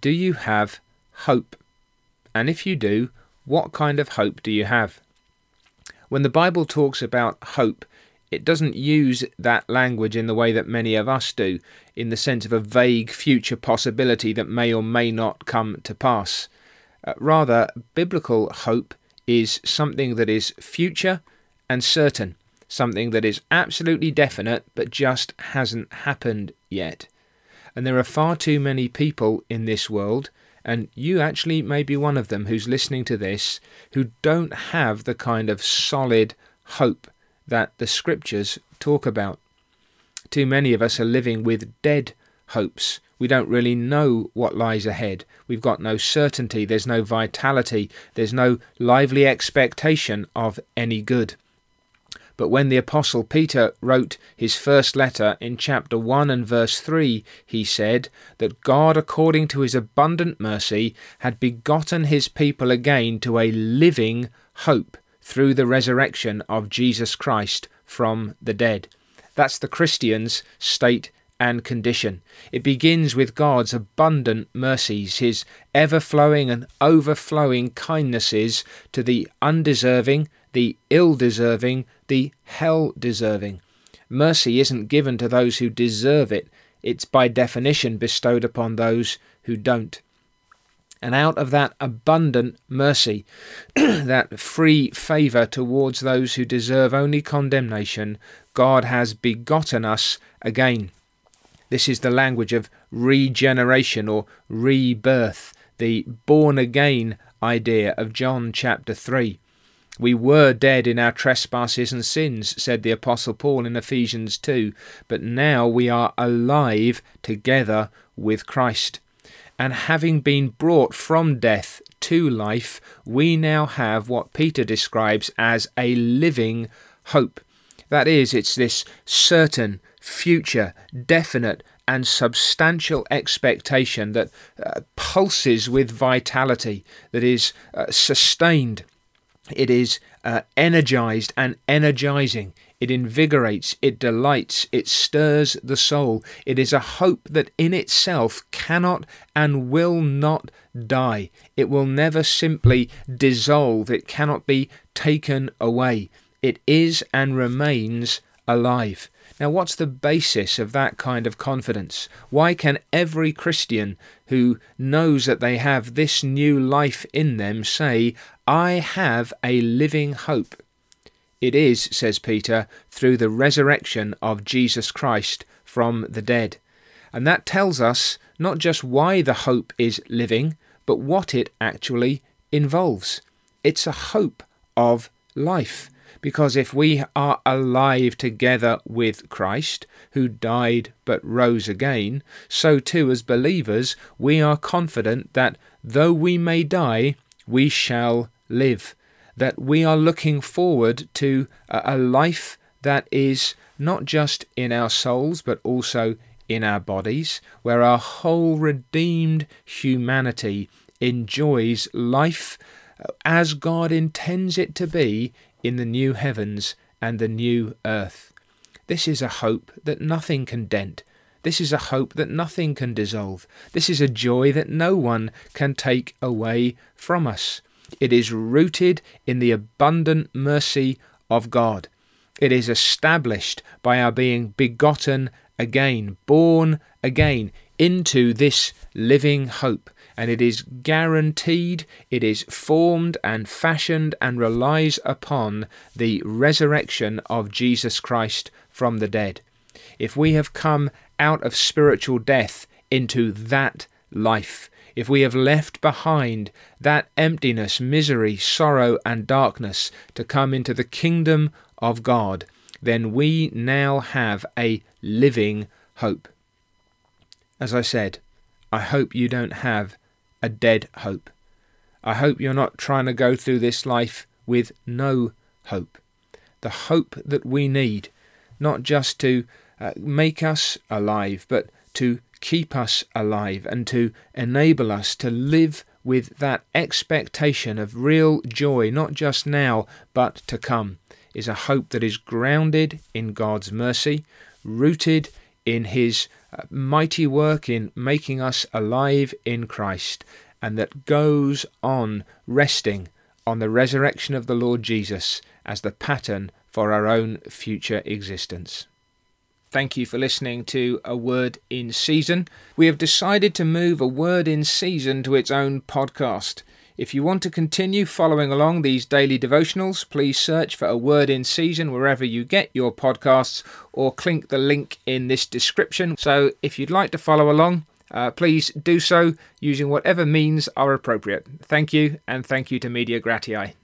Do you have hope? And if you do, what kind of hope do you have? When the Bible talks about hope, it doesn't use that language in the way that many of us do, in the sense of a vague future possibility that may or may not come to pass. Uh, rather, biblical hope is something that is future and certain, something that is absolutely definite but just hasn't happened yet. And there are far too many people in this world, and you actually may be one of them who's listening to this, who don't have the kind of solid hope that the scriptures talk about. Too many of us are living with dead hopes. We don't really know what lies ahead. We've got no certainty, there's no vitality, there's no lively expectation of any good. But when the Apostle Peter wrote his first letter in chapter 1 and verse 3, he said that God, according to his abundant mercy, had begotten his people again to a living hope through the resurrection of Jesus Christ from the dead. That's the Christian's state and condition. It begins with God's abundant mercies, his ever flowing and overflowing kindnesses to the undeserving, the ill deserving, the hell deserving. Mercy isn't given to those who deserve it, it's by definition bestowed upon those who don't. And out of that abundant mercy, that free favour towards those who deserve only condemnation, God has begotten us again. This is the language of regeneration or rebirth, the born again idea of John chapter 3. We were dead in our trespasses and sins, said the Apostle Paul in Ephesians 2, but now we are alive together with Christ. And having been brought from death to life, we now have what Peter describes as a living hope. That is, it's this certain, future, definite, and substantial expectation that uh, pulses with vitality, that is uh, sustained, it is uh, energized and energizing. It invigorates, it delights, it stirs the soul. It is a hope that in itself cannot and will not die. It will never simply dissolve, it cannot be taken away. It is and remains alive. Now, what's the basis of that kind of confidence? Why can every Christian who knows that they have this new life in them say, I have a living hope? It is, says Peter, through the resurrection of Jesus Christ from the dead. And that tells us not just why the hope is living, but what it actually involves. It's a hope of life. Because if we are alive together with Christ, who died but rose again, so too as believers we are confident that though we may die, we shall live. That we are looking forward to a life that is not just in our souls but also in our bodies, where our whole redeemed humanity enjoys life uh, as God intends it to be in the new heavens and the new earth. This is a hope that nothing can dent. This is a hope that nothing can dissolve. This is a joy that no one can take away from us. It is rooted in the abundant mercy of God. It is established by our being begotten again, born again into this living hope and it is guaranteed, it is formed and fashioned and relies upon the resurrection of Jesus Christ from the dead. If we have come out of spiritual death into that life, if we have left behind that emptiness, misery, sorrow, and darkness to come into the kingdom of God, then we now have a living hope. As I said, I hope you don't have a dead hope. I hope you're not trying to go through this life with no hope. The hope that we need, not just to uh, make us alive, but to keep us alive and to enable us to live with that expectation of real joy, not just now, but to come, is a hope that is grounded in God's mercy, rooted in His uh, mighty work in making us alive in Christ, and that goes on resting on the resurrection of the Lord Jesus as the pattern for our own future existence. Thank you for listening to A Word in Season. We have decided to move A Word in Season to its own podcast. If you want to continue following along these daily devotionals, please search for A Word in Season wherever you get your podcasts or click the link in this description. So if you'd like to follow along, uh, please do so using whatever means are appropriate. Thank you, and thank you to Media Gratiae.